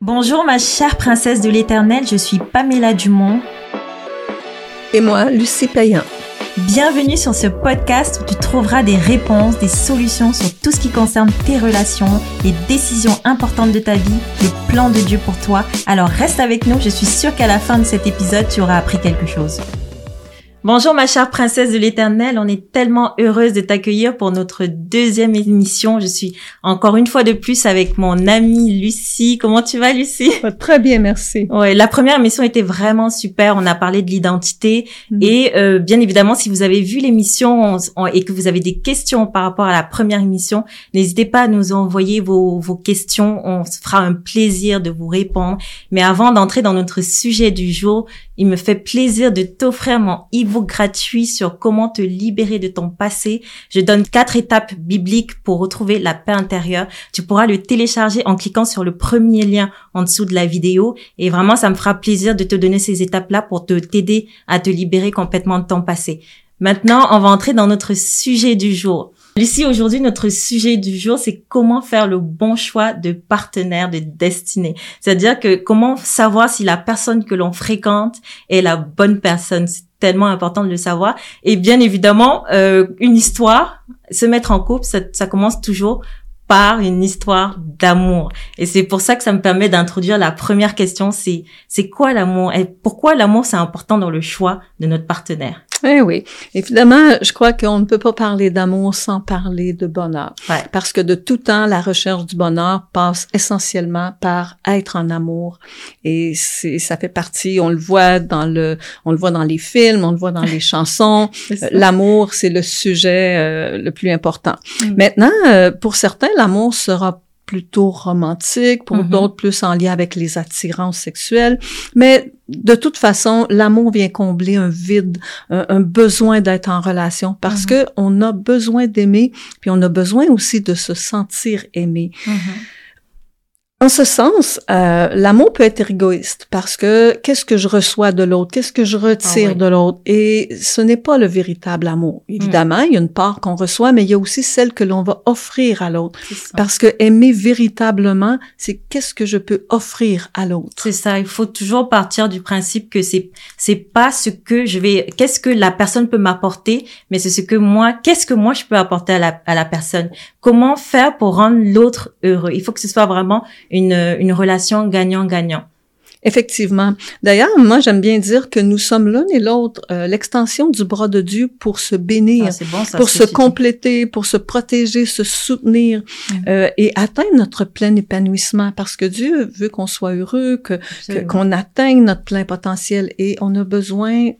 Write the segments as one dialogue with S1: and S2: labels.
S1: Bonjour ma chère princesse de l'éternel, je suis Pamela Dumont.
S2: Et moi, Lucie Payan.
S1: Bienvenue sur ce podcast où tu trouveras des réponses, des solutions sur tout ce qui concerne tes relations, les décisions importantes de ta vie, le plan de Dieu pour toi. Alors reste avec nous, je suis sûre qu'à la fin de cet épisode, tu auras appris quelque chose. Bonjour ma chère princesse de l'éternel, on est tellement heureuse de t'accueillir pour notre deuxième émission. Je suis encore une fois de plus avec mon amie Lucie. Comment tu vas Lucie?
S2: Très bien, merci.
S1: Ouais, la première émission était vraiment super. On a parlé de l'identité mm. et euh, bien évidemment, si vous avez vu l'émission et que vous avez des questions par rapport à la première émission, n'hésitez pas à nous envoyer vos, vos questions. On se fera un plaisir de vous répondre. Mais avant d'entrer dans notre sujet du jour, il me fait plaisir de t'offrir mon gratuit sur comment te libérer de ton passé. Je donne quatre étapes bibliques pour retrouver la paix intérieure. Tu pourras le télécharger en cliquant sur le premier lien en dessous de la vidéo. Et vraiment, ça me fera plaisir de te donner ces étapes-là pour te t'aider à te libérer complètement de ton passé. Maintenant, on va entrer dans notre sujet du jour. Lucie, aujourd'hui, notre sujet du jour, c'est comment faire le bon choix de partenaire de destinée. C'est-à-dire que comment savoir si la personne que l'on fréquente est la bonne personne. Tellement important de le savoir. Et bien évidemment, euh, une histoire, se mettre en couple, ça, ça commence toujours par une histoire d'amour. Et c'est pour ça que ça me permet d'introduire la première question, c'est c'est quoi l'amour? Et pourquoi l'amour c'est important dans le choix de notre partenaire?
S2: Eh oui, évidemment, je crois qu'on ne peut pas parler d'amour sans parler de bonheur. Parce que de tout temps, la recherche du bonheur passe essentiellement par être en amour. Et c'est, ça fait partie, on le voit dans le, on le voit dans les films, on le voit dans les chansons. L'amour, c'est le sujet euh, le plus important. Mm. Maintenant, euh, pour certains, l'amour sera plutôt romantique, pour mm-hmm. d'autres plus en lien avec les attirances sexuelles. Mais de toute façon, l'amour vient combler un vide, un, besoin d'être en relation parce mm-hmm. que on a besoin d'aimer, puis on a besoin aussi de se sentir aimé. Mm-hmm. En ce sens, euh, l'amour peut être égoïste parce que qu'est-ce que je reçois de l'autre, qu'est-ce que je retire ah de l'autre, et ce n'est pas le véritable amour. Hmm. Évidemment, il y a une part qu'on reçoit, mais il y a aussi celle que l'on va offrir à l'autre. Parce que aimer véritablement, c'est qu'est-ce que je peux offrir à l'autre?
S1: C'est ça. Il faut toujours partir du principe que c'est c'est pas ce que je vais, qu'est-ce que la personne peut m'apporter, mais c'est ce que moi, qu'est-ce que moi je peux apporter à la à la personne. Comment faire pour rendre l'autre heureux? Il faut que ce soit vraiment une, une relation gagnant-gagnant.
S2: Effectivement. D'ailleurs, moi, j'aime bien dire que nous sommes l'un et l'autre euh, l'extension du bras de Dieu pour se bénir, ah, pour se compléter, pour se protéger, se soutenir mm. euh, et atteindre notre plein épanouissement. Parce que Dieu veut qu'on soit heureux, que qu'on atteigne notre plein potentiel et on a besoin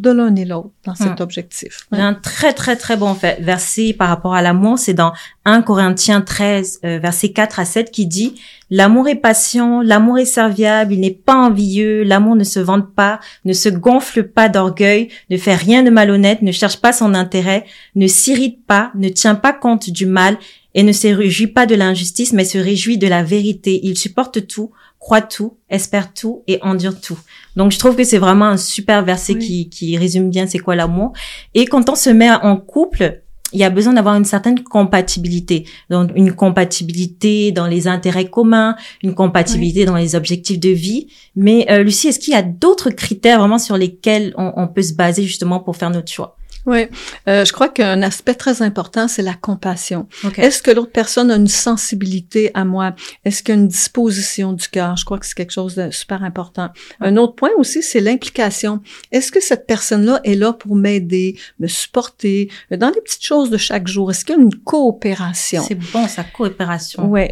S2: de l'un et l'autre dans cet hmm. objectif.
S1: Un très très très bon verset par rapport à l'amour, c'est dans 1 Corinthiens 13 euh, verset 4 à 7 qui dit L'amour est patient, l'amour est serviable, il n'est pas envieux, l'amour ne se vante pas, ne se gonfle pas d'orgueil, ne fait rien de malhonnête, ne cherche pas son intérêt, ne s'irrite pas, ne tient pas compte du mal et ne se réjouit pas de l'injustice, mais se réjouit de la vérité. Il supporte tout, croit tout, espère tout et endure tout. Donc je trouve que c'est vraiment un super verset qui, qui résume bien c'est quoi l'amour. Et quand on se met en couple, il y a besoin d'avoir une certaine compatibilité. Donc une compatibilité dans les intérêts communs, une compatibilité dans les objectifs de vie. Mais euh, Lucie, est-ce qu'il y a d'autres critères vraiment sur lesquels on, on peut se baser justement pour faire notre choix?
S2: Oui, euh, je crois qu'un aspect très important, c'est la compassion. Est-ce que l'autre personne a une sensibilité à moi? Est-ce qu'il y a une disposition du cœur? Je crois que c'est quelque chose de super important. Un autre point aussi, c'est l'implication. Est-ce que cette personne-là est là pour m'aider, me supporter dans les petites choses de chaque jour? Est-ce qu'il y a une coopération?
S1: C'est bon, sa coopération.
S2: Oui.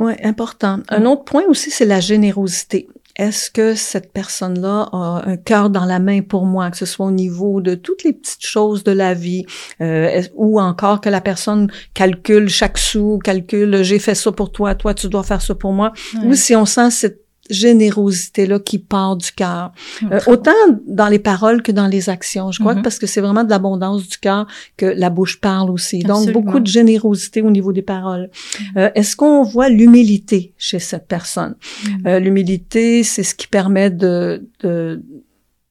S2: Oui, important. Un autre point aussi, c'est la générosité est-ce que cette personne-là a un cœur dans la main pour moi, que ce soit au niveau de toutes les petites choses de la vie, euh, ou encore que la personne calcule chaque sou, calcule j'ai fait ça pour toi, toi tu dois faire ça pour moi, ou si on sent cette générosité-là qui part du cœur. Euh, autant dans les paroles que dans les actions. Je crois que mm-hmm. parce que c'est vraiment de l'abondance du cœur que la bouche parle aussi. Donc, beaucoup de générosité au niveau des paroles. Mm-hmm. Euh, Est-ce qu'on voit l'humilité chez cette personne? Mm-hmm. Euh, l'humilité, c'est ce qui permet de, de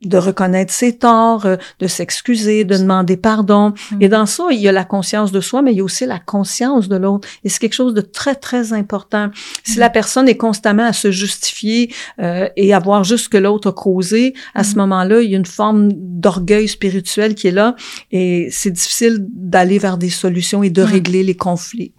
S2: de reconnaître ses torts, euh, de s'excuser, de demander pardon. Mm. Et dans ça, il y a la conscience de soi, mais il y a aussi la conscience de l'autre. Et c'est quelque chose de très, très important. Si mm. la personne est constamment à se justifier euh, et à voir juste ce que l'autre a causé, à ce mm. moment-là, il y a une forme d'orgueil spirituel qui est là et c'est difficile d'aller vers des solutions et de régler les conflits.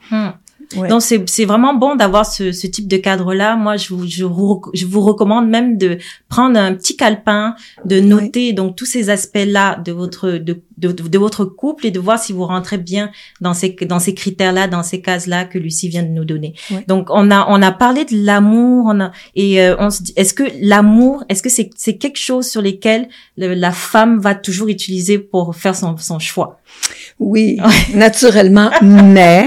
S1: Donc c'est vraiment bon d'avoir ce, ce, type de cadre-là. Moi, je vous, je vous, je vous recommande même de prendre un petit calepin, de noter donc tous ces aspects-là de votre de, de, de, votre couple et de voir si vous rentrez bien dans ces dans ces critères-là, dans ces cases-là que Lucie vient de nous donner. Donc on a on a parlé de l'amour, on a et euh, on se dit est-ce que l'amour, est-ce que c'est c'est quelque chose sur lesquels la femme va toujours utiliser pour faire son son choix?
S2: Oui, naturellement, mais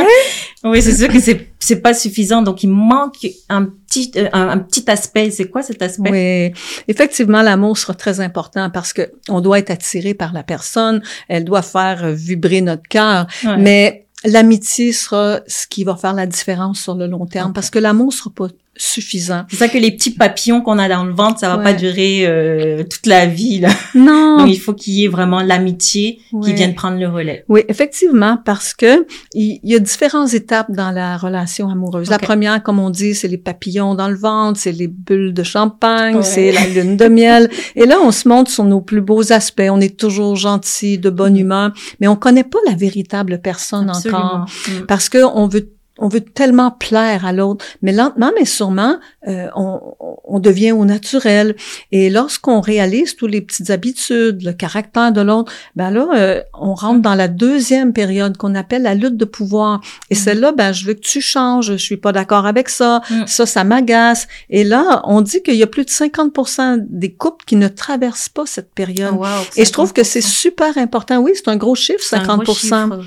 S1: oui, c'est sûr que c'est c'est pas suffisant, donc il manque un petit euh, un, petit aspect. C'est quoi cet aspect?
S2: Oui, effectivement, l'amour sera très important parce que on doit être attiré par la personne, elle doit faire vibrer notre cœur, mais l'amitié sera ce qui va faire la différence sur le long terme parce que l'amour sera pas suffisant.
S1: C'est ça que les petits papillons qu'on a dans le ventre, ça va pas durer euh, toute la vie. Là.
S2: Non.
S1: Donc il faut qu'il y ait vraiment l'amitié qui vienne prendre le relais.
S2: Oui, effectivement, parce que il y, a différentes étapes dans la relation amoureuse. La première, comme on dit, c'est les papillons dans le ventre, c'est les bulles de champagne, c'est la lune de miel. Et là, on se montre sur nos plus beaux aspects. On est toujours gentil, de bonne mm. humeur, mais on connaît pas la véritable personne encore, mm. parce que on veut on veut tellement plaire à l'autre, mais lentement mais sûrement, euh, on, on, devient au naturel. Et lorsqu'on réalise toutes les petites habitudes, le caractère de l'autre, ben là, euh, on rentre dans la deuxième période qu'on appelle la lutte de pouvoir. Et mm. celle-là, ben je veux que tu changes, je suis pas d'accord avec ça, mm. ça, ça m'agace. Et là, on dit qu'il y a plus de 50% des couples qui ne traversent pas cette période. Et je trouve que c'est super important. Oui, c'est un gros chiffre, 50%.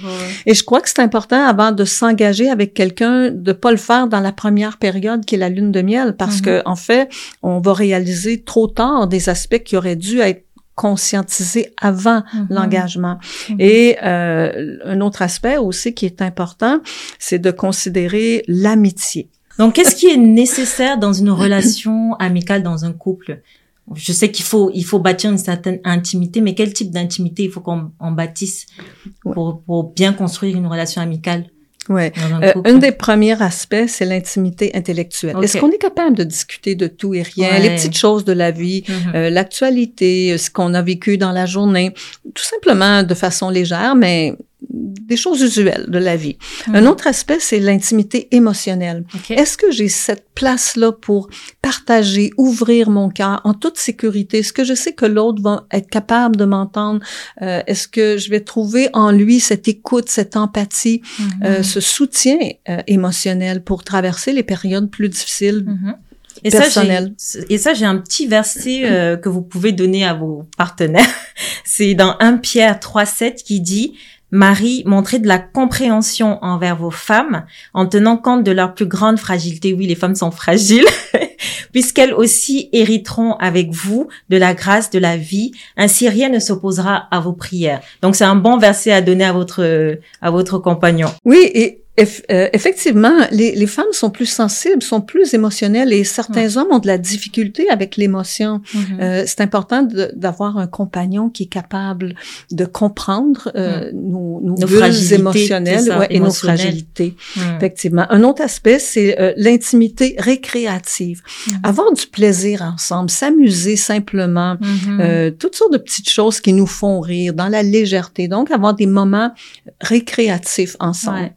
S2: Et je crois que c'est important avant de s'engager avec quelqu'un quelqu'un de pas le faire dans la première période qui est la lune de miel parce mhm. que en fait, on va réaliser trop tard des aspects qui auraient dû être conscientisés avant mhm. l'engagement. Mhm. Et euh, un autre aspect aussi qui est important, c'est de considérer l'amitié.
S1: Donc, qu'est-ce qui est nécessaire dans une relation amicale dans un couple? Je sais qu'il faut il faut bâtir une certaine intimité, mais quel type d'intimité il faut qu'on bâtisse pour, pour bien construire une relation amicale?
S2: Ouais. Un, euh, des premiers aspects, c'est l'intimité intellectuelle. Est-ce qu'on est capable de discuter de tout et rien, les petites choses de la vie, mm-hmm. euh, l'actualité, euh, ce qu'on a vécu dans la journée, tout simplement de façon légère, mais des choses usuelles de la vie. Un hmm. autre aspect, c'est l'intimité émotionnelle. Est-ce que j'ai cette place-là pour partager, ouvrir mon cœur en toute sécurité? Est-ce que je sais que l'autre va être capable de m'entendre? Euh, est-ce que je vais trouver en lui cette écoute, cette empathie, euh, hmm. ce soutien euh, émotionnel pour traverser les périodes plus difficiles?
S1: Hmm. Et ça, et ça, j'ai un petit verset que vous pouvez donner à vos partenaires. C'est dans 1 Pierre 3.7 qui dit Marie, montrez de la compréhension envers vos femmes en tenant compte de leur plus grande fragilité. Oui, les femmes sont fragiles, puisqu'elles aussi hériteront avec vous de la grâce de la vie. Ainsi, rien ne s'opposera à vos prières. Donc, c'est un bon verset à donner à votre à votre compagnon.
S2: Oui, et euh, effectivement, les, les, femmes sont plus sensibles, sont plus émotionnelles et certains hommes ont de la difficulté avec l'émotion. Mm-hmm. euh, c'est important d'avoir un compagnon qui est capable de comprendre euh, mm. nos, nos, nos émotionnelles ouais, et nos fragilités. Mm. Effectivement. Un autre aspect, c'est euh, l'intimité récréative. Mm. Avoir du plaisir ensemble, s'amuser simplement, mm-hmm. euh, toutes sortes de petites choses qui nous font rire, dans la légèreté. Donc, avoir des moments récréatifs ensemble.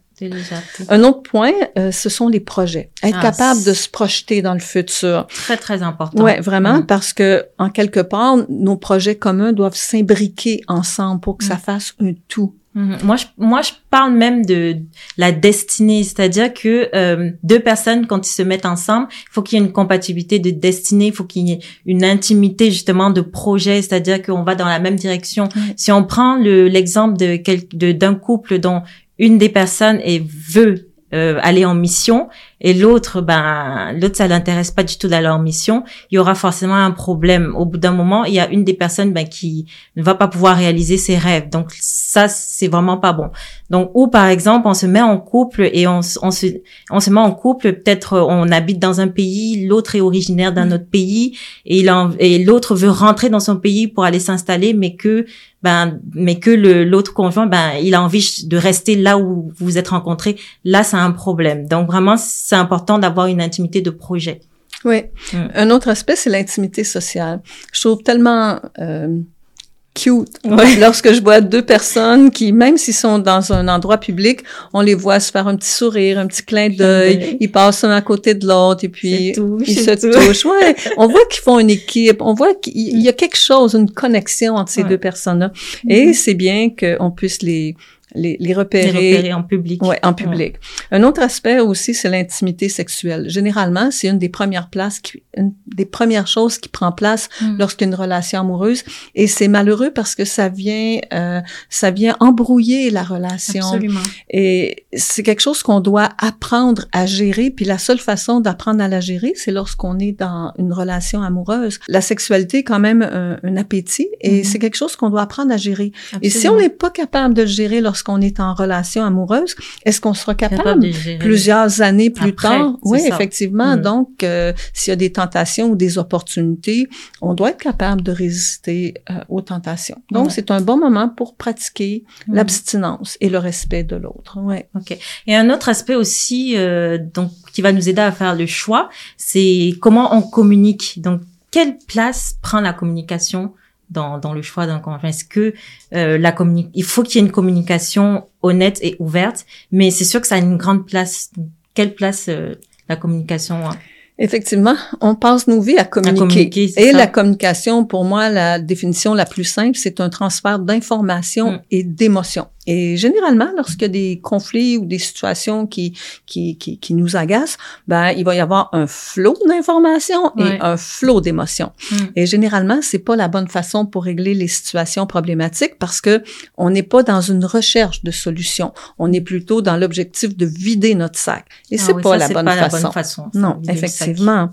S2: Un autre point, euh, ce sont les projets. Être ah, capable de se projeter dans le futur.
S1: Très, très important.
S2: Ouais, vraiment, mm. parce que, en quelque part, nos projets communs doivent s'imbriquer ensemble pour que ça mm. fasse un tout.
S1: Mm-hmm. Moi, je, moi, je parle même de la destinée, c'est-à-dire que euh, deux personnes, quand ils se mettent ensemble, il faut qu'il y ait une compatibilité de destinée, il faut qu'il y ait une intimité justement de projet, c'est-à-dire qu'on va dans la même direction. Si on prend l'exemple de d'un couple dont une des personnes et veut euh, aller en mission et l'autre, ben, l'autre, ça l'intéresse pas du tout dans leur mission, il y aura forcément un problème. Au bout d'un moment, il y a une des personnes, ben, qui ne va pas pouvoir réaliser ses rêves. Donc, ça, c'est vraiment pas bon. Donc, ou par exemple, on se met en couple et on, on se, on se met en couple, peut-être on habite dans un pays, l'autre est originaire d'un mm. autre pays et il et l'autre veut rentrer dans son pays pour aller s'installer, mais que ben mais que le l'autre conjoint ben il a envie de rester là où vous vous êtes rencontrés là c'est un problème donc vraiment c'est important d'avoir une intimité de projet.
S2: Oui. Mm. un autre aspect c'est l'intimité sociale. Je trouve tellement euh, cute. Lorsque je vois deux personnes qui, même s'ils sont dans un endroit public, on les voit se faire un petit sourire, un petit clin d'œil, ils passent un à côté de l'autre et puis ils se touchent. Ouais, on voit qu'ils font une équipe, on voit qu'il y a quelque chose, une connexion entre ces deux personnes-là. Et mm-hmm. c'est bien qu'on puisse les les, les, repérer,
S1: les repérer en public.
S2: Ouais, en public. Un autre aspect aussi, c'est l'intimité sexuelle. Généralement, c'est une des premières places, qui, une des premières choses qui prend place mm. lorsqu'une relation amoureuse. Et c'est malheureux parce que ça vient, euh, ça vient embrouiller la relation.
S1: Absolument.
S2: Et c'est quelque chose qu'on doit apprendre à gérer. Puis la seule façon d'apprendre à la gérer, c'est lorsqu'on est dans une relation amoureuse. La sexualité est quand même un, un appétit et mm-hmm. c'est quelque chose qu'on doit apprendre à gérer. Et si on n'est pas capable de le gérer lorsqu'on qu'on est en relation amoureuse, est-ce qu'on sera capable, plusieurs années plus tard? Oui, effectivement. Mm. Donc, euh, s'il y a des tentations ou des opportunités, on doit être capable de résister euh, aux tentations. Donc, c'est un bon moment pour pratiquer mm. l'abstinence et le respect de l'autre. Ouais.
S1: Ok. Et un autre aspect aussi, euh, donc, qui va nous aider à faire le choix, c'est comment on communique. Donc, quelle place prend la communication dans, dans le choix d'un conjoint Est-ce que euh, la communi il faut qu'il y ait une communication honnête et ouverte, mais c'est sûr que ça a une grande place. Quelle place euh, la communication
S2: Effectivement, on passe nos vies à communiquer. et la communication, pour moi, la définition la plus simple, c'est un transfert d'informations mm. et d'émotions. Et généralement, lorsqu'il y a des conflits ou des situations qui, qui, qui, qui nous agacent, ben, il va y avoir un flot d'informations et un flot d'émotions. Mm. Et généralement, c'est pas la bonne façon pour régler les situations problématiques parce que on n'est pas dans une recherche de solution. On est plutôt dans l'objectif de vider notre sac. Et ah c'est pas, la, bonne pas la bonne façon. Non, effectivement.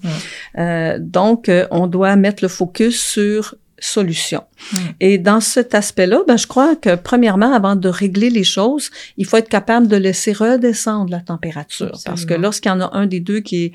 S2: Euh, donc, euh, on doit mettre le focus sur solution. Hmm. Et dans cet aspect-là, ben, je crois que premièrement, avant de régler les choses, il faut être capable de laisser redescendre la température. Parce que lorsqu'il y en a un des deux qui est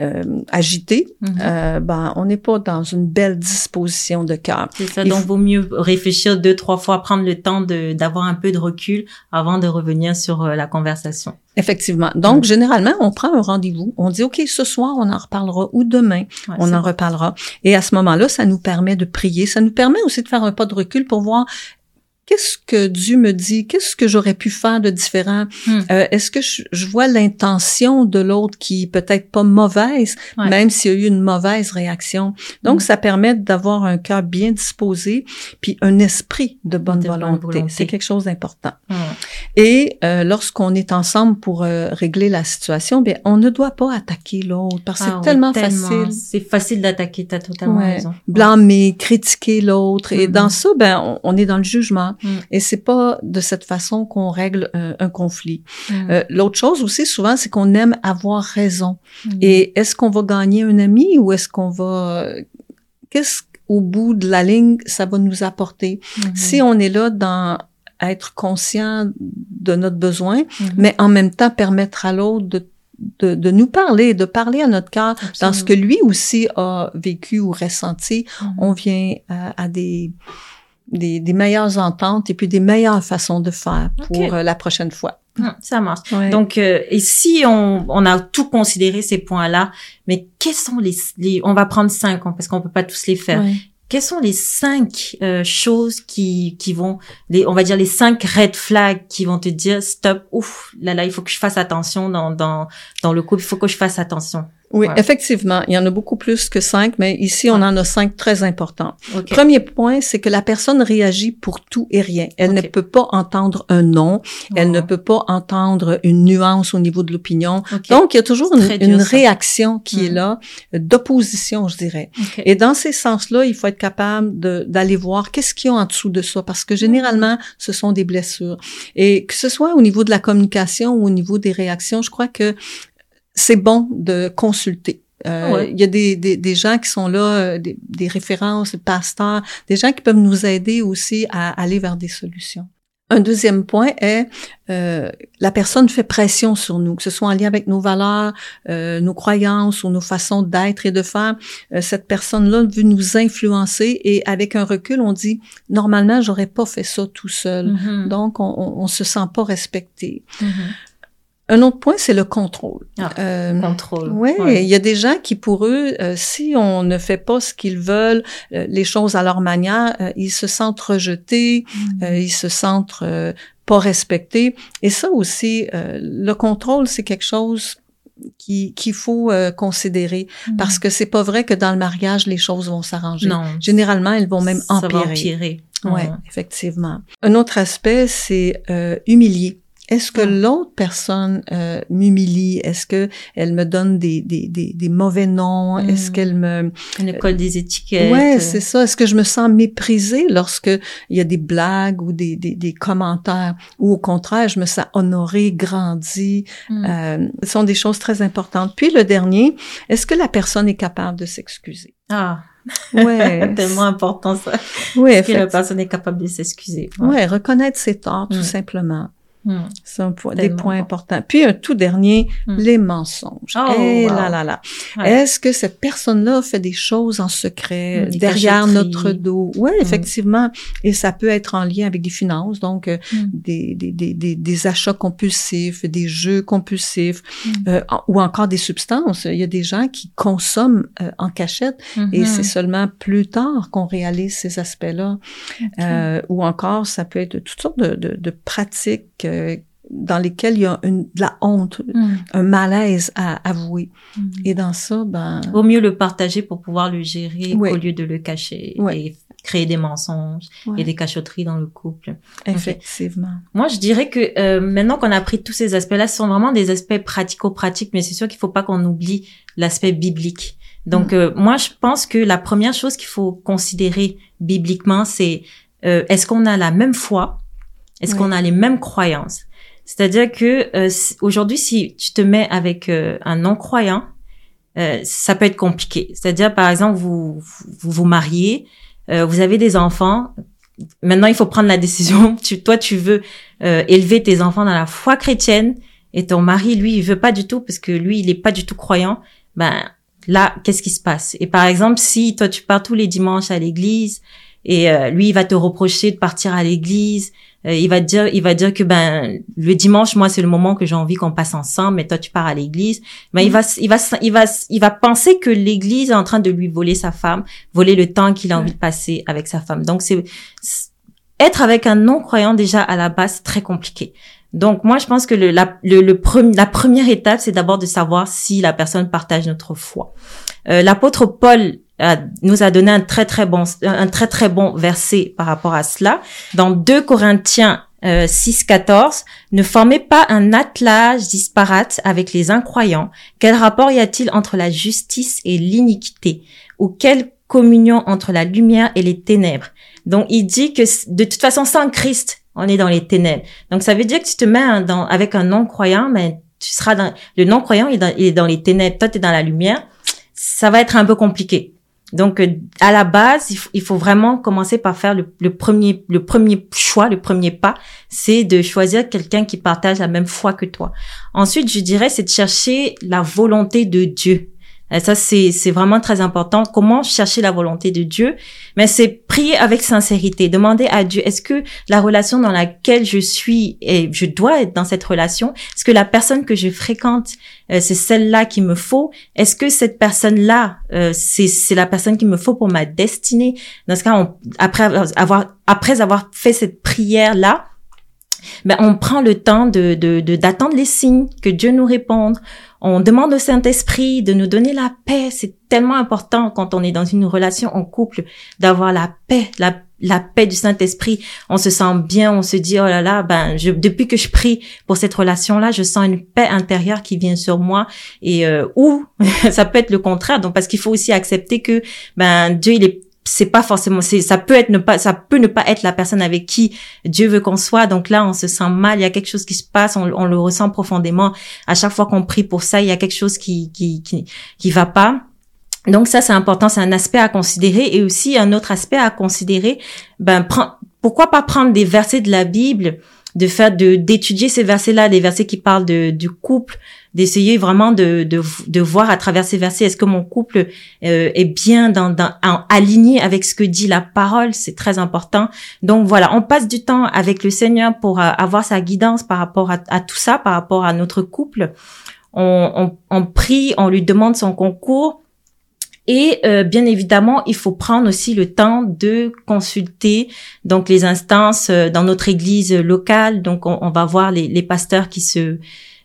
S2: euh, agité, hmm. euh, ben, on n'est pas dans une belle disposition de cœur.
S1: C'est ça, donc vaut mieux réfléchir deux, trois fois, prendre le temps d'avoir un peu de recul avant de revenir sur euh, la conversation.
S2: Effectivement. Donc, mm. généralement, on prend un rendez-vous. On dit, OK, ce soir, on en reparlera ou demain, on en reparlera. Et à ce moment-là, ça nous permet de prier. Ça nous permet aussi de faire un pas de recul pour voir qu'est-ce que Dieu me dit? Qu'est-ce que j'aurais pu faire de différent? Hmm. Euh, est-ce que je, vois l'intention de l'autre qui peut-être pas mauvaise, même s'il y a eu une mauvaise réaction? Donc, hmm. ça permet d'avoir un cœur bien disposé, puis un esprit de bonne volonté. C'est quelque chose d'important. Hmm. Et euh, lorsqu'on est ensemble pour euh, régler la situation, bien, on ne doit pas attaquer l'autre parce que c'est ah tellement, facile.
S1: C'est facile d'attaquer, t'as totalement raison.
S2: Blâmer, critiquer l'autre. Et dans ça, ben, on est dans le jugement Mm. Et c'est pas de cette façon qu'on règle euh, un conflit. Mm. Euh, L'autre chose aussi, souvent, c'est qu'on aime avoir raison. Mm. Et est-ce qu'on va gagner un ami ou est-ce qu'on va... Qu'est-ce qu'au bout de la ligne, ça va nous apporter? Mm-hmm. Si on est là dans être conscient de notre besoin, mm-hmm. mais en même temps permettre à l'autre de de, de, nous parler, de parler à notre cœur dans ce que lui aussi a vécu ou ressenti, mm-hmm. on vient à des des, des, meilleures ententes et puis des meilleures façons de faire pour euh, la prochaine fois.
S1: Hum, ça marche. Donc, euh, et si on, on a tout considéré ces points-là, mais quels sont les, les, on va prendre cinq parce qu'on peut pas tous les faire. Quelles sont les cinq euh, choses qui qui vont, les, on va dire les cinq red flags qui vont te dire stop, ouf, là là, il faut que je fasse attention dans dans dans le couple, il faut que je fasse attention?
S2: Oui, effectivement, il y en a beaucoup plus que cinq, mais ici, on en a cinq très importants. Premier point, c'est que la personne réagit pour tout et rien. Elle ne peut pas entendre un non, elle ne peut pas entendre une nuance au niveau de l'opinion. Donc, il y a toujours une, réaction qui est mm. là, d'opposition, je dirais. Et dans ces sens-là, il faut être capable d'aller voir qu'est-ce qu'il y a en dessous de ça, parce que généralement, ce sont des blessures. Et que ce soit au niveau de la communication ou au niveau des réactions, je crois que c'est bon de consulter. Euh, il y a des, des, des, gens qui sont là, euh, des, des références, des pasteurs, des gens qui peuvent nous aider aussi à aller vers des solutions. Un deuxième point est euh, la personne fait pression sur nous, que ce soit en lien avec nos valeurs, euh, nos croyances ou nos façons d'être et de faire. Euh, cette personne-là veut nous influencer et avec un recul, on dit normalement j'aurais pas fait ça tout seul, mm-hmm. donc on, on, se sent pas respecté. Mm-hmm. Un autre point, c'est le contrôle.
S1: Ah, euh, contrôle.
S2: Ouais, il y a des gens qui, pour eux, euh, si on ne fait pas ce qu'ils veulent, euh, les choses à leur manière, euh, ils se sentent rejetés, mm. ils se sentent pas respectés. Et ça aussi, le contrôle, c'est quelque chose qui qu'il faut considérer mm. parce que c'est pas vrai que dans le mariage les choses vont s'arranger. Non. Généralement, elles vont même empirer. Ça va empirer. Ouais, effectivement. Un autre aspect, c'est humilier. Est-ce que l'autre personne euh, m'humilie? Est-ce que elle me donne des, des, des, des mauvais noms? Est-ce hmm. qu'elle me...
S1: Elle colle des étiquettes.
S2: Ouais, c'est ça. Est-ce que je me sens méprisée lorsque il y a des blagues ou des, des, des commentaires? Ou au contraire, je me sens honorée, grandie? Hmm. Euh, ce sont des choses très importantes. Puis le dernier, est-ce que la personne est capable de s'excuser?
S1: Ah, Ouais, tellement important ça.
S2: Oui,
S1: que la personne est capable de s'excuser?
S2: Ouais. reconnaître ses torts tout hmm. simplement. Hmm. C'est un point, des points importants. Puis un tout dernier, hmm. les mensonges. Oh, Et eh là là là. Est-ce que cette personne-là fait des choses en secret hmm, derrière notre dos? Oui, effectivement. Et ça peut être en lien avec des finances, donc euh, des, des, des, des, achats compulsifs, des jeux compulsifs, euh, ou encore des substances. Il y a des gens qui consomment euh, en cachette et c'est seulement plus tard qu'on réalise ces aspects-là. ou encore, ça peut être toutes sortes de, de, de pratiques dans lesquels il y a une, de la honte, mm. un malaise à avouer. Mm. Et dans ça, ben...
S1: Vaut mieux le partager pour pouvoir le gérer au lieu de le cacher et créer des mensonges et des cachotteries dans le couple.
S2: Effectivement.
S1: Moi, je dirais que euh, maintenant qu'on a pris tous ces aspects-là, ce sont vraiment des aspects pratico-pratiques, mais c'est sûr qu'il faut pas qu'on oublie l'aspect biblique. Donc, mm. euh, moi, je pense que la première chose qu'il faut considérer bibliquement, c'est euh, est-ce qu'on a la même foi est-ce qu'on a les mêmes croyances? C'est-à-dire que euh, aujourd'hui, si tu te mets avec euh, un non-croyant, euh, ça peut être compliqué. C'est-à-dire, par exemple, vous vous, vous mariez, vous avez des enfants. Maintenant, il faut prendre la décision. Tu, toi, tu veux élever tes enfants dans la foi chrétienne, et ton mari, lui, il veut pas du tout parce que lui, il est pas du tout croyant. Ben là, qu'est-ce qui se passe? Et par exemple, si toi, tu pars tous les dimanches à l'église et lui, il va te reprocher de partir à l'église euh, il va dire, il va dire que ben le dimanche, moi c'est le moment que j'ai envie qu'on passe ensemble, mais toi tu pars à l'église. Ben il mm. va, il va, il va, il va penser que l'église est en train de lui voler sa femme, voler le temps qu'il a envie de passer avec sa femme. Donc c'est être avec un non croyant déjà à la base c'est très compliqué. Donc moi je pense que le, la, le, le la première étape c'est d'abord de savoir si la personne partage notre foi. Euh, L'apôtre Paul nous a donné un très très bon un très très bon verset par rapport à cela. Dans 2 Corinthiens euh, 6 14 ne formez pas un attelage disparate avec les incroyants. Quel rapport y a-t-il entre la justice et l'iniquité ou quelle communion entre la lumière et les ténèbres? Donc il dit que de toute façon sans Christ on est dans les ténèbres. Donc ça veut dire que tu te mets dans, avec un non croyant mais tu seras dans le non croyant il il est dans les ténèbres. Toi tu es dans la lumière. Ça va être un peu compliqué donc, euh, à la base, il, faut vraiment commencer par faire le, premier, le premier choix, le premier pas, c'est de choisir quelqu'un qui partage la même foi que toi. Ensuite, je dirais, c'est de chercher la volonté de Dieu. Et ça, c'est, vraiment très important. Comment chercher la volonté de Dieu? Mais c'est prier avec sincérité. Demander à Dieu, est-ce que la relation dans laquelle je suis et je dois être dans cette relation, est-ce que la personne que je fréquente, euh, c'est celle-là qu'il me faut? Est-ce que cette personne-là, euh, c'est, c'est la personne qu'il me faut pour ma destinée? Dans ce cas, on, après avoir, après avoir fait cette prière-là, ben, on prend le temps de, de, d'attendre les signes, que Dieu nous réponde. On demande au Saint-Esprit de nous donner la paix. C'est tellement important quand on est dans une relation en couple d'avoir la paix, la, la paix du Saint-Esprit. On se sent bien, on se dit oh là là, ben je, depuis que je prie pour cette relation-là, je sens une paix intérieure qui vient sur moi et euh, ou ça peut être le contraire. Donc parce qu'il faut aussi accepter que ben Dieu il est c'est pas forcément c'est ça peut être ne pas ça peut ne pas être la personne avec qui Dieu veut qu'on soit. Donc là on se sent mal. Il y a quelque chose qui se passe. On, le ressent profondément. À chaque fois qu'on prie pour ça il y a quelque chose qui qui qui, qui va pas. Donc ça c'est important. C'est un aspect à considérer. Et aussi un autre aspect à considérer ben pourquoi pas prendre des versets de la Bible de faire de d'étudier ces versets là des versets qui parlent de du couple d'essayer vraiment de, de, de voir à travers ces versets est-ce que mon couple euh, est bien dans, dans aligné avec ce que dit la parole? C'est très important. Donc voilà on passe du temps avec le Seigneur pour euh, avoir sa guidance par rapport à, à, tout ça par rapport à notre couple. On, on, on prie on lui demande son concours et euh, bien évidemment, il faut prendre aussi le temps de consulter donc les instances dans notre église locale. Donc on, va voir les pasteurs qui se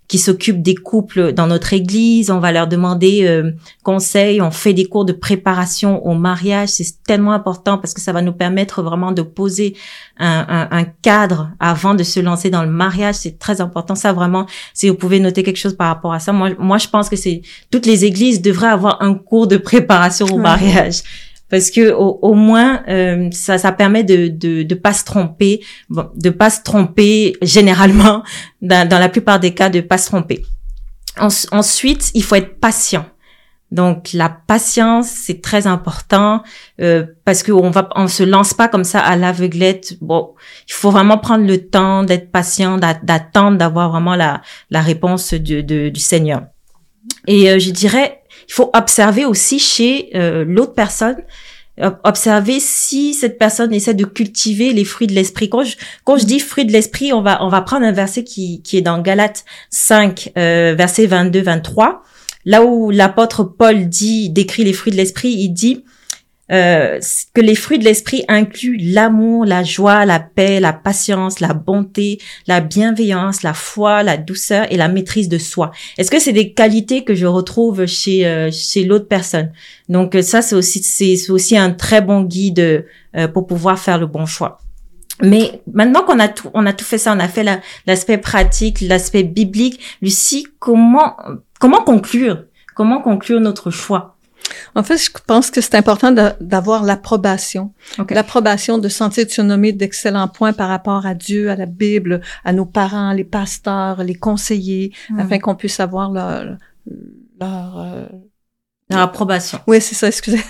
S1: qui s'occupent des couples dans notre église. On va leur demander euh, conseil. On fait des cours de préparation au mariage. C'est tellement important parce que ça va nous permettre vraiment de poser un, un, un, cadre avant de se lancer dans le mariage. C'est très important. Ça vraiment, si vous pouvez noter quelque chose par rapport à ça. Moi, moi, je pense que c'est toutes les églises devraient avoir un cours de préparation au mariage parce que au, moins euh, ça ça permet de de de pas se tromper bon, de pas se tromper généralement dans, dans la plupart des cas de pas se tromper. Ensuite il faut être patient. Donc la patience c'est très important euh, parce que on va on se lance pas comme ça à l'aveuglette. Bon il faut vraiment prendre le temps d'être patient d'attendre d'avoir vraiment la la réponse du, du Seigneur. Et euh, je dirais il faut observer aussi chez euh, l'autre personne observer si cette personne essaie de cultiver les fruits de l'esprit. Quand je, quand je dis fruits de l'esprit, on va, on va prendre un verset qui, qui est dans Galates 5, euh, verset 22-23, là où l'apôtre Paul dit, décrit les fruits de l'esprit, il dit, euh, que les fruits de l'esprit incluent l'amour, la joie, la paix, la patience, la bonté, la bienveillance, la foi, la douceur et la maîtrise de soi. Est-ce que c'est des qualités que je retrouve chez euh, chez l'autre personne? Donc euh, ça c'est aussi c'est aussi un très bon guide pour pouvoir faire le bon choix. Mais maintenant qu'on a tout, on a tout fait ça, on a fait l'aspect pratique, l'aspect biblique. Lucie, comment comment conclure? Comment conclure notre choix?
S2: En fait, je pense que c'est important d'avoir l'approbation. L'approbation de sentir nommer d'excellents points par rapport à Dieu, à la Bible, à nos parents, les pasteurs, les conseillers, afin qu'on puisse avoir leur, leur,
S1: euh, leur approbation.
S2: Oui, c'est ça, excusez.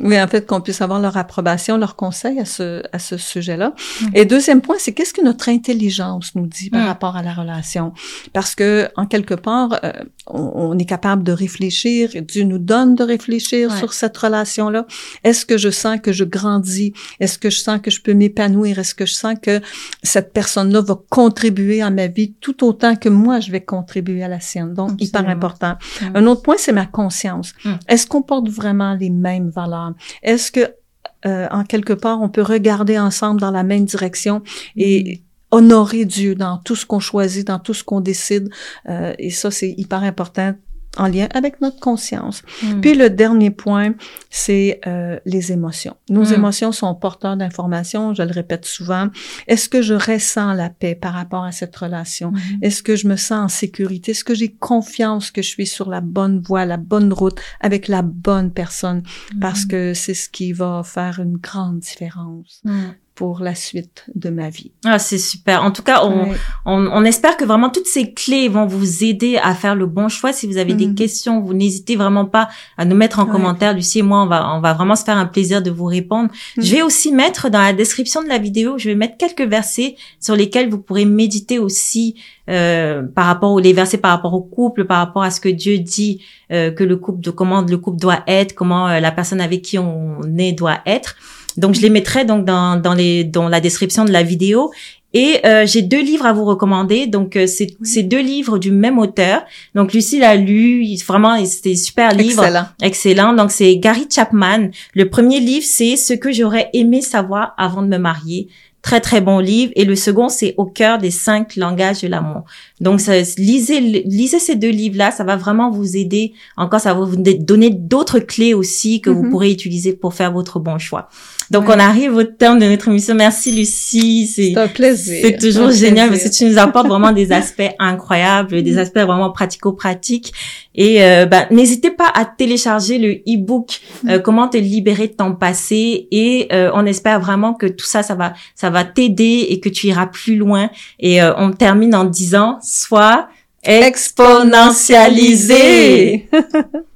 S2: Oui, en fait, qu'on puisse avoir leur approbation, leur conseil à ce, à ce sujet-là. Mm. Et deuxième point, c'est qu'est-ce que notre intelligence nous dit par mm. rapport à la relation? Parce que, en quelque part, euh, on, est capable de réfléchir, Dieu nous donne de réfléchir sur cette relation-là. Est-ce que je sens que je grandis? Est-ce que je sens que je peux m'épanouir? Est-ce que je sens que cette personne-là va contribuer à ma vie tout autant que moi, je vais contribuer à la sienne? Donc, hyper important. Mm. Un autre point, c'est ma conscience. Est-ce qu'on porte vraiment les mêmes valeurs? Est-ce que, euh, en quelque part, on peut regarder ensemble dans la même direction et mm. honorer Dieu dans tout ce qu'on choisit, dans tout ce qu'on décide? Euh, et ça, c'est hyper important en lien avec notre conscience. Hmm. Puis le dernier point, c'est euh, les émotions. Nos hmm. émotions sont porteurs d'informations, je le répète souvent. Est-ce que je ressens la paix par rapport à cette relation? Hmm. Est-ce que je me sens en sécurité? Est-ce que j'ai confiance que je suis sur la bonne voie, la bonne route avec la bonne personne? Parce que c'est ce qui va faire une grande différence pour la suite de ma vie.
S1: Ah, c'est super. En tout cas, on, on, on, espère que vraiment toutes ces clés vont vous aider à faire le bon choix. Si vous avez des mhm. questions, vous n'hésitez vraiment pas à nous mettre en commentaire. Lucie et moi, on va, on va vraiment se faire un plaisir de vous répondre. Mhm. Je vais aussi mettre dans la description de la vidéo, je vais mettre quelques versets sur lesquels vous pourrez méditer aussi euh, par rapport aux les versets par rapport au couple, par rapport à ce que Dieu dit euh, que le couple, de comment le couple doit être, comment euh, la personne avec qui on est doit être. Donc je les mettrai donc dans, dans les dans la description de la vidéo. Et euh, j'ai deux livres à vous recommander. Donc euh, c'est c'est deux livres du même auteur. Donc Lucie l'a lu, vraiment c'était super livre, excellent. excellent. Donc c'est Gary Chapman. Le premier livre c'est Ce que j'aurais aimé savoir avant de me marier très très bon livre et le second c'est au cœur des cinq langages de l'amour donc ça, lisez lisez ces deux livres là ça va vraiment vous aider encore ça va vous donner d'autres clés aussi que vous mhm. pourrez utiliser pour faire votre bon choix Donc, on arrive au terme de notre émission. Merci, Lucie.
S2: C'est un plaisir.
S1: C'est toujours génial parce que tu nous apportes vraiment des aspects incroyables, des aspects vraiment pratico-pratiques. Et euh, bah, n'hésitez pas à télécharger le e-book euh, Comment te libérer de ton passé. Et euh, on espère vraiment que tout ça, ça va, ça va t'aider et que tu iras plus loin. Et on termine en disant, soit exponentialisé.